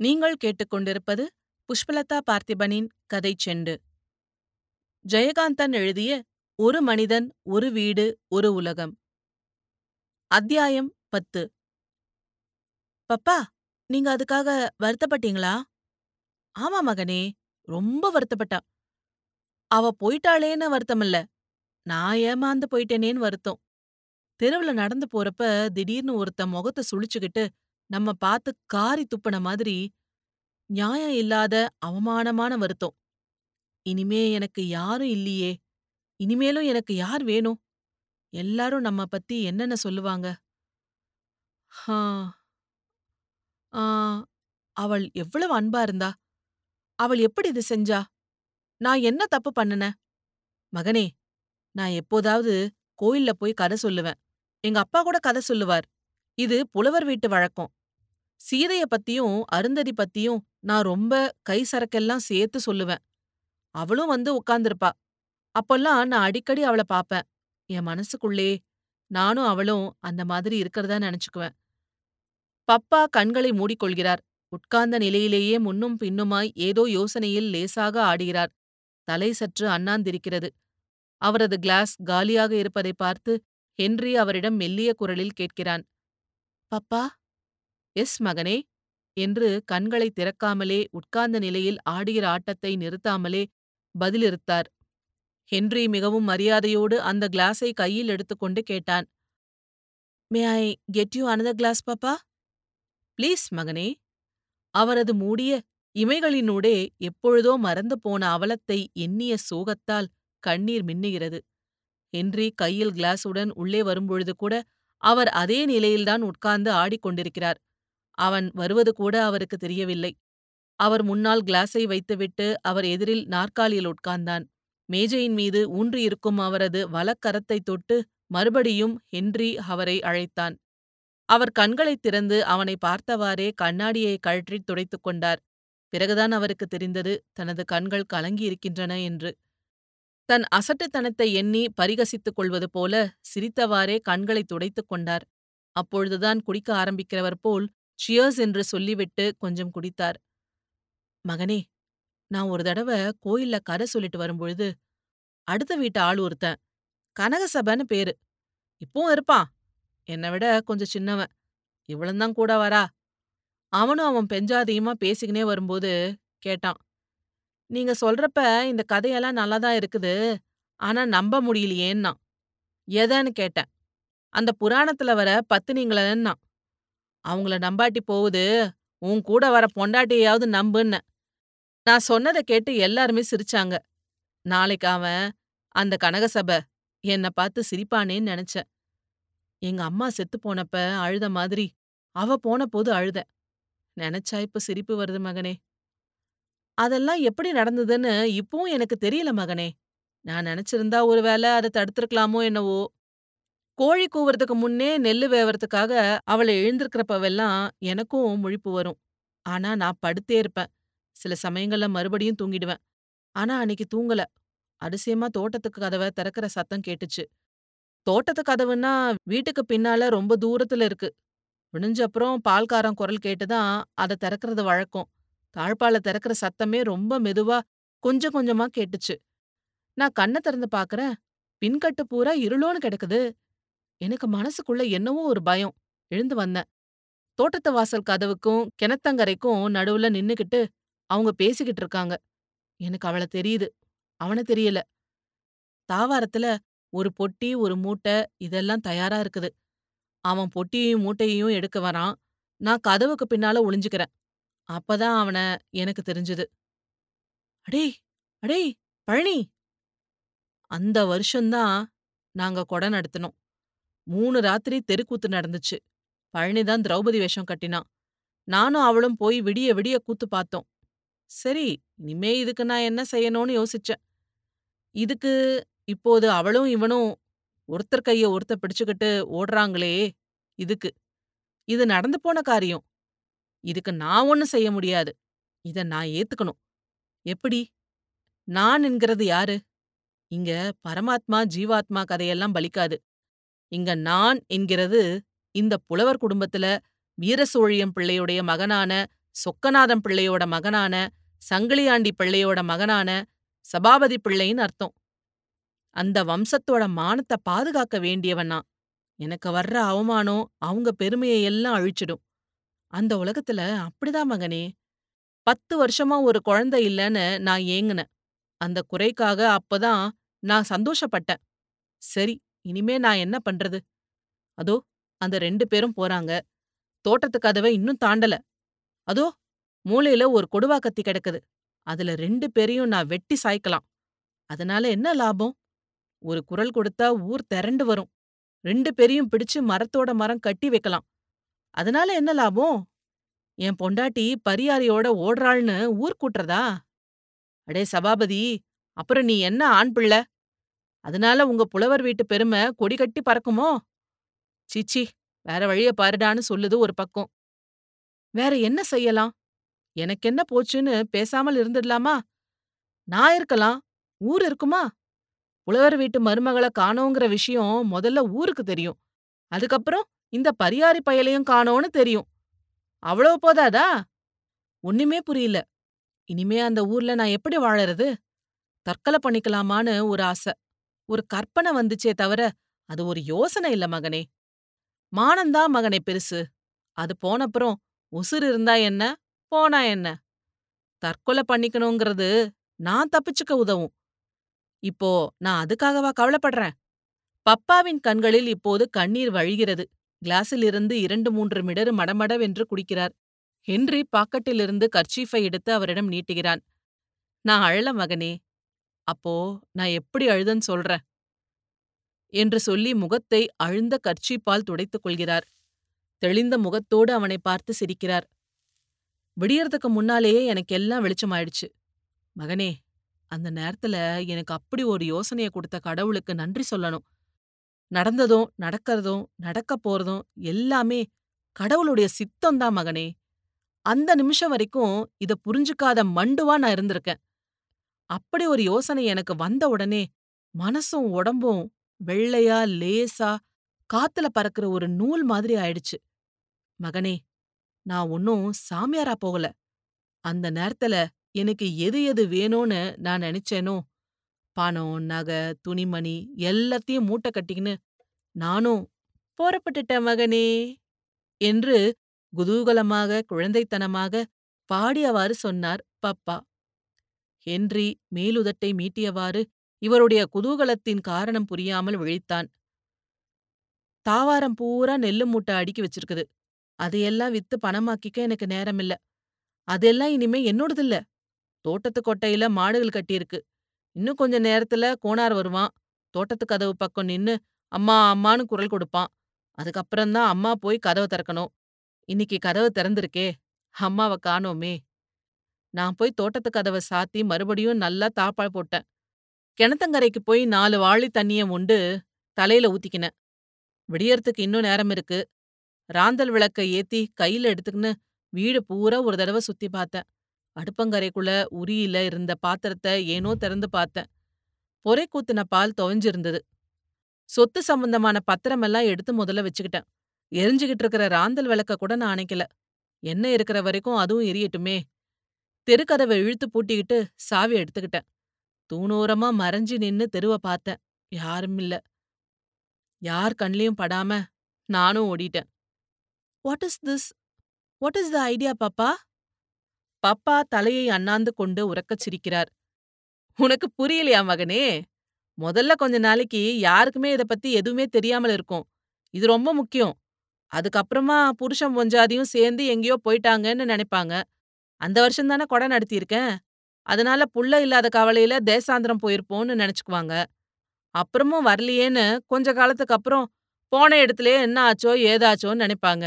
நீங்கள் கேட்டுக்கொண்டிருப்பது புஷ்பலதா பார்த்திபனின் கதை செண்டு. ஜெயகாந்தன் எழுதிய ஒரு மனிதன் ஒரு வீடு ஒரு உலகம் அத்தியாயம் பத்து. பப்பா நீங்க அதுக்காக வருத்தப்பட்டீங்களா? ஆமா மகனே ரொம்ப வருத்தப்பட்டா. அவ போயிட்டாளேன்னு வருத்தமில்ல. நான் ஏமாந்து போயிட்டேனேன்னு வருத்தம். தெருவுல நடந்து போறப்ப திடீர்னு ஒருத்தன் முகத்தை சுழிச்சுக்கிட்டு நம்ம பார்த்து காரி துப்புன மாதிரி நியாயம் இல்லாத அவமானமான வருத்தம். இனிமே எனக்கு யாரும் இல்லையே. இனிமேலும் எனக்கு யார் வேணும்? எல்லாரும் நம்ம பத்தி என்னென்ன சொல்லுவாங்க? ஹா. ஆ, அவள் எவ்வளவு அன்பா இருந்தா? அவள் எப்படி இது செஞ்சா? நான் என்ன தப்பு பண்ணுன? மகனே நான் எப்போதாவது கோயில்ல போய் கதை சொல்லுவேன். எங்க அப்பா கூட கதை சொல்லுவார். இது புலவர் வீட்டு வழக்கம். சீதைய பத்தியும் அருந்ததி பத்தியும் நான் ரொம்ப கை சரக்கெல்லாம் சேர்த்து சொல்லுவேன். அவளும் வந்து உட்கார்ந்திருப்பா அப்பெல்லாம் நான் அடிக்கடி அவள பாப்பேன். என் மனசுக்குள்ளே நானும் அவளும் அந்த மாதிரி இருக்கிறதா நினைச்சுக்குவேன். பப்பா கண்களை மூடிக்கொள்கிறார். உட்கார்ந்த நிலையிலேயே முன்னும் பின்னுமாய் ஏதோ யோசனையில் லேசாக ஆடுகிறார். தலை சற்று அண்ணாந்திருக்கிறது. அவரது கிளாஸ் காலியாக இருப்பதை பார்த்து ஹென்றி அவரிடம் மெல்லிய குரலில் கேட்கிறான். பப்பா எஸ் மகனே! என்று கண்களை திறக்காமலே உட்கார்ந்த நிலையில் ஆடுகிற ஆட்டத்தை நிறுத்தாமலே பதிலிருத்தார் ஹென்றி மிகவும் மரியாதையோடு அந்த கிளாஸை கையில் எடுத்துக்கொண்டு கேட்டான். May I get you another glass பாப்பா ப்ளீஸ் மகனே. அவரது மூடிய இமைகளினூடே எப்பொழுதோ மறந்து போன அவலத்தை எண்ணிய சோகத்தால் கண்ணீர் மின்னுகிறது. ஹென்றி கையில் கிளாஸுடன் உள்ளே வரும்பொழுது கூட அவர் அதே நிலையில்தான் உட்கார்ந்து ஆடிக்கொண்டிருக்கிறார். அவன் வருவது கூட அவருக்கு தெரியவில்லை. அவர் முன்னால் கிளாஸை வைத்துவிட்டு அவர் எதிரில் நாற்காலியில் உட்கார்ந்தான். மேஜையின் மீது ஊன்றியிருக்கும் அவரது வலக்கரத்தை தொட்டு மறுபடியும் ஹென்றி அவரை அழைத்தான். அவர் கண்களைத் திறந்து அவனை பார்த்தவாறே கண்ணாடியை கழற்றித் துடைத்துக் கொண்டார். பிறகுதான் அவருக்கு தெரிந்தது தனது கண்கள் கலங்கியிருக்கின்றன என்று. தன் அசட்டுத்தனத்தை எண்ணி பரிகசித்துக் கொள்வது போல சிரித்தவாறே கண்களை துடைத்துக் கொண்டார். அப்பொழுதுதான் குடிக்க ஆரம்பிக்கிறவர் போல் சியர்ஸ் என்று சொல்லிவிட்டு கொஞ்சம் குடித்தார். மகனே நான் ஒரு தடவை கோயில்ல கதை சொல்லிட்டு வரும்பொழுது அடுத்த வீட்டு ஆள் ஒருத்தன் கனகசபன்னு பேரு. இப்பவும் இருப்பான். என்னை விட கொஞ்சம் சின்னவன். இவ்வளந்தான் கூட வரா. அவனும் அவன் பெஞ்சாதியுமா பேசிக்கினே வரும்போது கேட்டான். நீங்க சொல்றப்ப இந்த கதையெல்லாம் நல்லாதான் இருக்குது. ஆனா நம்ப முடியலையேன்னா எதன்னு கேட்டேன். அந்த புராணத்துல வர பத்தினிங்களன்னா அவங்கள நம்பாட்டி போகுது. உன் கூட வர பொண்டாட்டியாவது நம்புன்ன. நான் சொன்னதை கேட்டு எல்லாருமே சிரிச்சாங்க. நாளைக்கு அவன் அந்த கனகசபை என்னை பார்த்து சிரிப்பானேன்னு நினைச்சேன். எங்க அம்மா செத்து போனப்ப அழுத மாதிரி அவ போன போது அழுத. நினைச்சா இப்ப சிரிப்பு வருது மகனே. அதெல்லாம் எப்படி நடந்ததுன்னு இப்பவும் எனக்கு தெரியல மகனே. நான் நினைச்சிருந்தா ஒருவேளை அதை தடுத்திருக்கலாமோ என்னவோ. கோழி கூவுறதுக்கு முன்னே நெல்லு வேவறதுக்காக அவளை எழுந்திருக்கிறப்பவெல்லாம் எனக்கும் முழிப்பு வரும். ஆனா நான் படுத்தே இருப்பேன். சில சமயங்கள்ல மறுபடியும் தூங்கிடுவேன். ஆனா அன்னைக்கு தூங்கல. அதிசயமா தோட்டத்துக்கு கதவை திறக்கிற சத்தம் கேட்டுச்சு. தோட்டத்து கதவுன்னா வீட்டுக்கு பின்னால ரொம்ப தூரத்துல இருக்கு. விழிஞ்சப்புறம் பால்காரன் குரல் கேட்டுதான் அதை திறக்கிறது வழக்கம். தாழ்பால திறக்கிற சத்தமே ரொம்ப மெதுவா கொஞ்சம் கொஞ்சமா கேட்டுச்சு. நான் கண்ணை திறந்து பாக்குறேன். பின்கட்டு பூரா இருளோன்னு கிடக்குது. எனக்கு மனசுக்குள்ள என்னவோ ஒரு பயம். எழுந்து வந்தேன். தோட்டத்து வாசல் கதவுக்கும் கிணத்தங்கரைக்கும் நடுவுல நின்னுகிட்டு அவங்க பேசிக்கிட்டு இருக்காங்க. எனக்கு அவள தெரியுது. அவன தெரியல. தாவாரத்துல ஒரு பொட்டி ஒரு மூட்டை இதெல்லாம் தயாரா இருக்குது. அவன் பொட்டியையும் மூட்டையையும் எடுக்க வரான். நான் கதவுக்கு பின்னால ஒளிஞ்சுக்கிறேன். அப்பதான் அவன எனக்கு தெரிஞ்சது. அடே அடே பழனி! அந்த வருஷம்தான் நாங்க கொடை நடத்தினோம். மூணு ராத்திரி தெருக்கூத்து நடந்துச்சு. பழனிதான் திரௌபதி வேஷம் கட்டினான் நானும் அவளும் போய் விடிய விடிய கூத்து பார்த்தோம் சரி இனிமே இதுக்கு நான் என்ன செய்யணும்னு யோசிச்சேன். இதுக்கு இப்போது அவளும் இவனும் ஒருத்தர் கைய ஒருத்த பிடிச்சுக்கிட்டு ஓடுறாங்களே இதுக்கு. இது நடந்து போன காரியம். இதுக்கு நான் ஒன்னும் செய்ய முடியாது. இத நான் ஏத்துக்கணும். எப்படி? நான் என்கிறது யாரு? இங்க பரமாத்மா ஜீவாத்மா கதையெல்லாம் பலிக்காது. இங்க நான் என்கிறது இந்த புலவர் குடும்பத்துல வீரசோழியம் பிள்ளையுடைய மகனான சொக்கநாதம் பிள்ளையோட மகனான சங்கிலியாண்டி பிள்ளையோட மகனான சபாபதி பிள்ளைன்னு அர்த்தம். அந்த வம்சத்தோட மானத்தை பாதுகாக்க வேண்டியவனா எனக்கு வர்ற அவமானம் அவங்க பெருமையை எல்லாம் அழிச்சிடும். அந்த உலகத்துல அப்படிதான் மகனே. பத்து வருஷமா ஒரு குழந்தை இல்லைன்னு நான் ஏங்குனேன். அந்த குறைக்காக அப்பதான் நான் சந்தோஷப்பட்டேன். சரி இனிமே நான் என்ன பண்றது? அதோ அந்த ரெண்டு பேரும் போறாங்க. தோட்டத்து கதவை இன்னும் தாண்டல. அதோ மூளையில ஒரு கொடுவா கத்தி கிடக்குது. அதுல ரெண்டு பேரையும் நான் வெட்டி சாய்க்கலாம். அதனால என்ன லாபம்? ஒரு குரல் கொடுத்தா ஊர் திரண்டு வரும். ரெண்டு பேரையும் பிடிச்சு மரத்தோட மரம் கட்டி வைக்கலாம். அதனால என்ன லாபம்? என் பொண்டாட்டி பரியாரியோட ஓடுறாள்னு ஊர் கூட்டுறதா? அடே சபாபதி அப்புறம் நீ என்ன ஆண் பிள்ளை? அதனால உங்க புலவர் வீட்டு பெருமை கொடி கட்டி பறக்குமோ? சீச்சி வேற வழிய பாருடான்னு சொல்லுது ஒரு பக்கம். வேற என்ன செய்யலாம்? எனக்கென்ன போச்சுன்னு பேசாமல் இருந்துடலாமா? நான் இருக்கலாம். ஊர் இருக்குமா? புலவர் வீட்டு மருமகளை காணோங்கிற விஷயம் முதல்ல ஊருக்கு தெரியும். அதுக்கப்புறம் இந்த பரியாரி பயலையும் காணோன்னு தெரியும். அவ்வளவு போதாதா? ஒண்ணுமே புரியல. இனிமே அந்த ஊர்ல நான் எப்படி வாழறது? தற்கொலை பண்ணிக்கலாமான்னு ஒரு ஆசை. ஒரு கற்பனை வந்துச்சே தவிர அது ஒரு யோசனை இல்ல மகனே. மானந்தான் மகனே பெருசு. அது போனப்புறம் உசுர் இருந்தா என்ன போனா என்ன? தற்கொலை பண்ணிக்கணுங்கிறது நான் தப்பிச்சுக்க உதவும். இப்போ நான் அதுக்காகவா கவலைப்படுறேன்? பப்பாவின் கண்களில் இப்போது கண்ணீர் வழிகிறது. கிளாஸிலிருந்து இரண்டு மூன்று மிடரு மடமடவென்று குடிக்கிறார். ஹென்றி பாக்கெட்டிலிருந்து கர்ச்சீஃபை எடுத்து அவரிடம் நீட்டுகிறான். நான் அழல மகனே அப்போ நான் எப்படி அழுதன்னு சொல்றேன். என்று சொல்லி முகத்தை அழுந்த கர்ச்சீப்பால் துடைத்துக் கொள்கிறார். தெளிந்த முகத்தோடு அவனை பார்த்து சிரிக்கிறார். விடியறதுக்கு முன்னாலேயே எனக்கு எல்லாம் வெளிச்சமாயிடுச்சு. மகனே அந்த நேரத்துல எனக்கு அப்படி ஒரு யோசனைய கொடுத்த கடவுளுக்கு நன்றி சொல்லணும். நடந்ததும் நடக்கிறதும் நடக்க போறதும் எல்லாமே கடவுளுடைய சித்தம்தான் மகனே. அந்த நிமிஷம் வரைக்கும் இத புரிஞ்சுக்காத மண்டுவா நான் இருந்திருக்கேன். அப்படி ஒரு யோசனை எனக்கு வந்த உடனே மனசும் உடம்பும் வெள்ளையா லேசா காத்துல பறக்கிற ஒரு நூல் மாதிரி ஆயிடுச்சு. மகனே நான் ஒன்னும் சாமியாரா போகல. அந்த நேரத்துல எனக்கு எது எது வேணும்னு நான் நினைச்சேனோ பணம் நகை துணிமணி எல்லாத்தையும் மூட்டை கட்டிக்கின்னு நானும் புறப்பட்டுட்டேன் மகனே என்று குதூகலமாக குழந்தைத்தனமாக பாடியவாறு சொன்னார் பப்பா. ஹென்றி மேலுதட்டை மீட்டியவாறு இவருடைய குதூகலத்தின் காரணம் புரியாமல் விழித்தான். தாவாரம் பூரா நெல்லு மூட்டை அடுக்கி வச்சிருக்குது. அதையெல்லாம் வித்து பணமாக்கிக்க எனக்கு நேரமில்ல. அதெல்லாம் இனிமே என்னோடதில்ல. தோட்டத்து கொட்டையில மாடுகள் கட்டியிருக்கு. இன்னும் கொஞ்ச நேரத்துல கோனார் வருவான். தோட்டத்து கதவு பக்கம் நின்னு அம்மா அம்மான்னு குரல் கொடுப்பான். அதுக்கப்புறம்தான் அம்மா போய் கதவை திறக்கணும். இன்னைக்கு கதவு திறந்திருக்கே. அம்மாவை காணோமே. நான் போய் தோட்டத்து கதவை சாத்தி மறுபடியும் நல்லா தாப்பால் போட்டேன். கிணத்தங்கரைக்கு போய் நாலு வாளி தண்ணிய உண்டு தலையில ஊத்திக்கினேன். விடியறதுக்கு இன்னும் நேரம் இருக்கு. ராந்தல் விளக்க ஏத்தி கையில எடுத்துக்கின்னு வீடு பூரா ஒரு தடவை சுத்தி பார்த்தேன். அடுப்பங்கரைக்குள்ள உரியில இருந்த பாத்திரத்தை ஏனோ திறந்து பார்த்தேன். பொறை கூத்தின பால் துவஞ்சிருந்தது. சொத்து சம்பந்தமான பத்திரமெல்லாம் எடுத்து முதல்ல வச்சுக்கிட்டேன். எரிஞ்சுகிட்டு இருக்கிற ராந்தல் விளக்க கூட நான் அணைக்கல. என்ன இருக்கிற வரைக்கும் அதுவும் எரியட்டுமே. தெருக்கதவை இழுத்து பூட்டிக்கிட்டு சாவி எடுத்துக்கிட்டேன். தூணோரமா மறைஞ்சு நின்னு தெருவ பார்த்தேன். யாரும் இல்ல. யார் கண்லயும் படாம நானும் ஓடிட்டேன். What is this what is the idea பாப்பா பப்பா தலையை அண்ணாந்து கொண்டு உறக்கச் சிரிக்கிறார். உனக்கு புரியலையா மகனே? முதல்ல கொஞ்ச நாளைக்கு யாருக்குமே இத பத்தி எதுவுமே தெரியாமல் இருக்கும். இது ரொம்ப முக்கியம். அதுக்கப்புறமா புருஷன் பொஞ்சாதியும் சேர்ந்து எங்கேயோ போயிட்டாங்கன்னு நினைப்பாங்க. அந்த வருஷம் தானே கொடை நடத்தியிருக்கேன். அதனால புள்ள இல்லாத கவலையில தேசாந்திரம் போயிருப்போம்னு நினைச்சுக்குவாங்க. அப்புறமும் வரலையேன்னு கொஞ்ச காலத்துக்கு அப்புறம் போன இடத்துலயே என்ன ஆச்சோ ஏதாச்சோன்னு நினைப்பாங்க.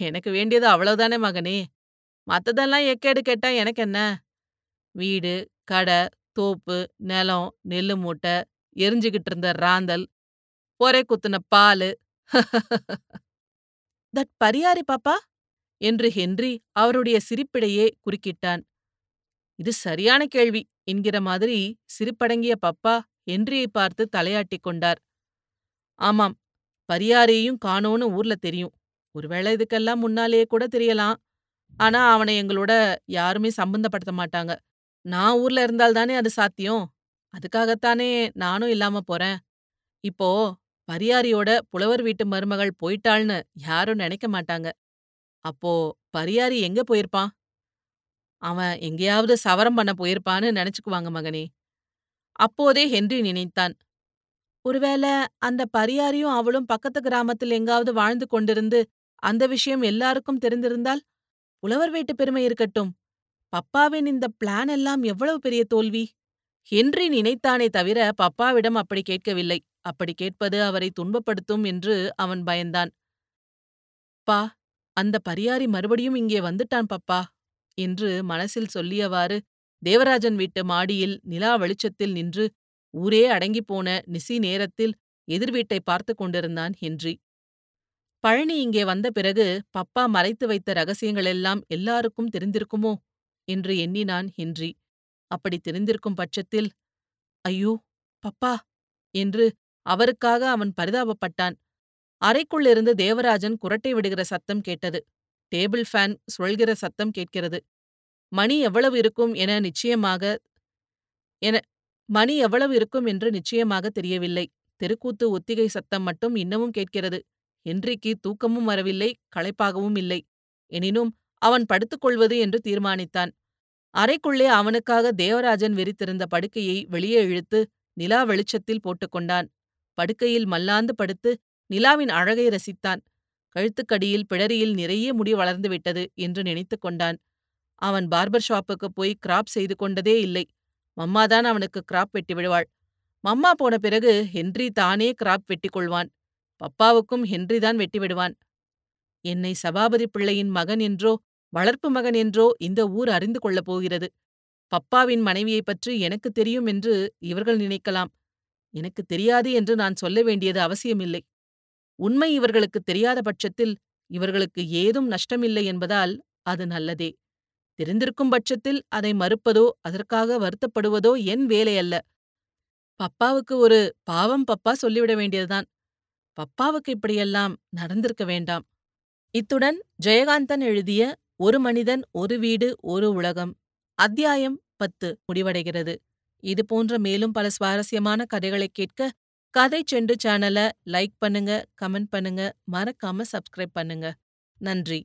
எனக்கு வேண்டியது அவ்வளவுதானே மகனே. மத்ததெல்லாம் எக்கேடு கேட்டா எனக்கு என்ன? வீடு கடை தோப்பு நிலம் நெல்லு மூட்டை எரிஞ்சுகிட்டு இருந்த ராந்தல் பொறை குத்துன பாலு. தட் பரியாரி பாப்பா! என்று ஹென்றி அவருடைய சிரிப்பிடையே குறுக்கிட்டான் இது சரியான கேள்வி என்கிற மாதிரி சிரிப்படங்கிய பப்பா ஹென்ரியை பார்த்து தலையாட்டிக் கொண்டார் ஆமாம் பரியாரையும் காணோன்னு ஊர்ல தெரியும் ஒருவேளை இதுக்கெல்லாம் முன்னாலேயே கூட தெரியலாம் ஆனா அவனை எங்களோட யாருமே சம்பந்தப்படுத்த மாட்டாங்க. நான் ஊர்ல இருந்தால் தானே அது சாத்தியம். அதுக்காகத்தானே நானும் இல்லாம போறேன். இப்போ பரியாரியோட புலவர் வீட்டு மருமகள் போயிட்டாள்னு யாரும் நினைக்க மாட்டாங்க. அப்போ பரியாரி எங்க போயிருப்பான்? அவன் எங்கேயாவது சவரம் பண்ண போயிருப்பான்னு நினைச்சுக்குவாங்க மகனே. அப்போதே ஹென்றி நினைத்தான். ஒருவேளை அந்த பரியாரியும் அவளும் பக்கத்து கிராமத்தில் எங்காவது வாழ்ந்து கொண்டிருந்து அந்த விஷயம் எல்லாருக்கும் தெரிந்திருந்தால் புலவர் வீட்டு பெருமை இருக்கட்டும் பப்பாவின் இந்த பிளான் எல்லாம் எவ்வளவு பெரிய தோல்வி ஹென்றி நினைத்தானே தவிர பப்பாவிடம் அப்படி கேட்கவில்லை அப்படி கேட்பது அவரை துன்பப்படுத்தும் என்று அவன் பயந்தான் பா அந்த பரியாரி மறுபடியும் இங்கே வந்துட்டான் பப்பா என்று மனசில் சொல்லியவாறு தேவராஜன் வீட்டு மாடியில் நிலா வெளிச்சத்தில் நின்று ஊரே அடங்கிப் போன நிசி நேரத்தில் எதிர் வீட்டை பார்த்து கொண்டிருந்தான் ஹென்றி. பழனி இங்கே வந்த பிறகு பப்பா மறைத்து வைத்த ரகசியங்களெல்லாம் எல்லாருக்கும் தெரிந்திருக்குமோ என்று எண்ணினான் ஹென்றி. அப்படி தெரிந்திருக்கும் பட்சத்தில் ஐயோ பப்பா என்று அவருக்காக அவன் பரிதாபப்பட்டான். அறைக்குள்ளிருந்து தேவராஜன் குரட்டை விடுகிற சத்தம் கேட்டது. டேபிள் ஃபேன் சுழல்கிற சத்தம் கேட்கிறது. மணி எவ்வளவு இருக்கும் என நிச்சயமாக என மணி எவ்வளவு இருக்கும் என்று நிச்சயமாக தெரியவில்லை. தெருக்கூத்து ஒத்திகை சத்தம் மட்டும் இன்னமும் கேட்கிறது. ஹென்றிக்கு தூக்கமும் வரவில்லை களைப்பாகவும் இல்லை. எனினும் அவன் படுத்துக்கொள்வது என்று தீர்மானித்தான். அறைக்குள்ளே அவனுக்காக தேவராஜன் விரித்திருந்த படுக்கையை வெளியே இழுத்து நிலா வெளிச்சத்தில் போட்டுக்கொண்டான் படுக்கையில் மல்லாந்து படுத்து நிலாவின் அழகை ரசித்தான். கழுத்துக்கடியில் பிடரியில் நிறைய முடி வளர்ந்து விட்டது என்று நினைத்து கொண்டான். அவன் பார்பர் ஷாப்புக்கு போய் கிராப் செய்து கொண்டதே இல்லை. மம்மாதான் அவனுக்கு கிராப் வெட்டி விடுவாள். மம்மா போன பிறகு ஹென்றி தானே கிராப் வெட்டிக் கொள்வான். பப்பாவுக்கும் ஹென்றிதான் வெட்டி விடுவான். என்னை சபாபதி பிள்ளையின் மகன் என்றோ வளர்ப்பு மகன் என்றோ இந்த ஊர் அறிந்து கொள்ளப் போகிறது. பப்பாவின் மனைவியைப் பற்றி எனக்கு தெரியும் என்று இவர்கள் நினைக்கலாம். எனக்கு தெரியாது என்று நான் சொல்ல வேண்டியது அவசியமில்லை. உண்மை இவர்களுக்கு தெரியாத பட்சத்தில் இவர்களுக்கு ஏதும் நஷ்டமில்லை என்பதால் அது நல்லதே. தெரிந்திருக்கும் பட்சத்தில் அதை மறுப்பதோ அதற்காக வருத்தப்படுவதோ என் வேலையல்ல பப்பாவுக்கு ஒரு பாவம் பப்பா சொல்லிவிட வேண்டியதுதான். பப்பாவுக்கு இப்படியெல்லாம் நடந்திருக்க வேண்டாம். இத்துடன் ஜெயகாந்தன் எழுதிய ஒரு மனிதன் ஒரு வீடு ஒரு உலகம் அத்தியாயம் பத்து முடிவடைகிறது. இது போன்ற மேலும் பல சுவாரஸ்யமான கதைகளை கேட்க கதை செண்டு சேனலை லைக் பண்ணுங்க கமெண்ட் பண்ணுங்க. மறக்காம சப்ஸ்கிரைப் பண்ணுங்க. நன்றி.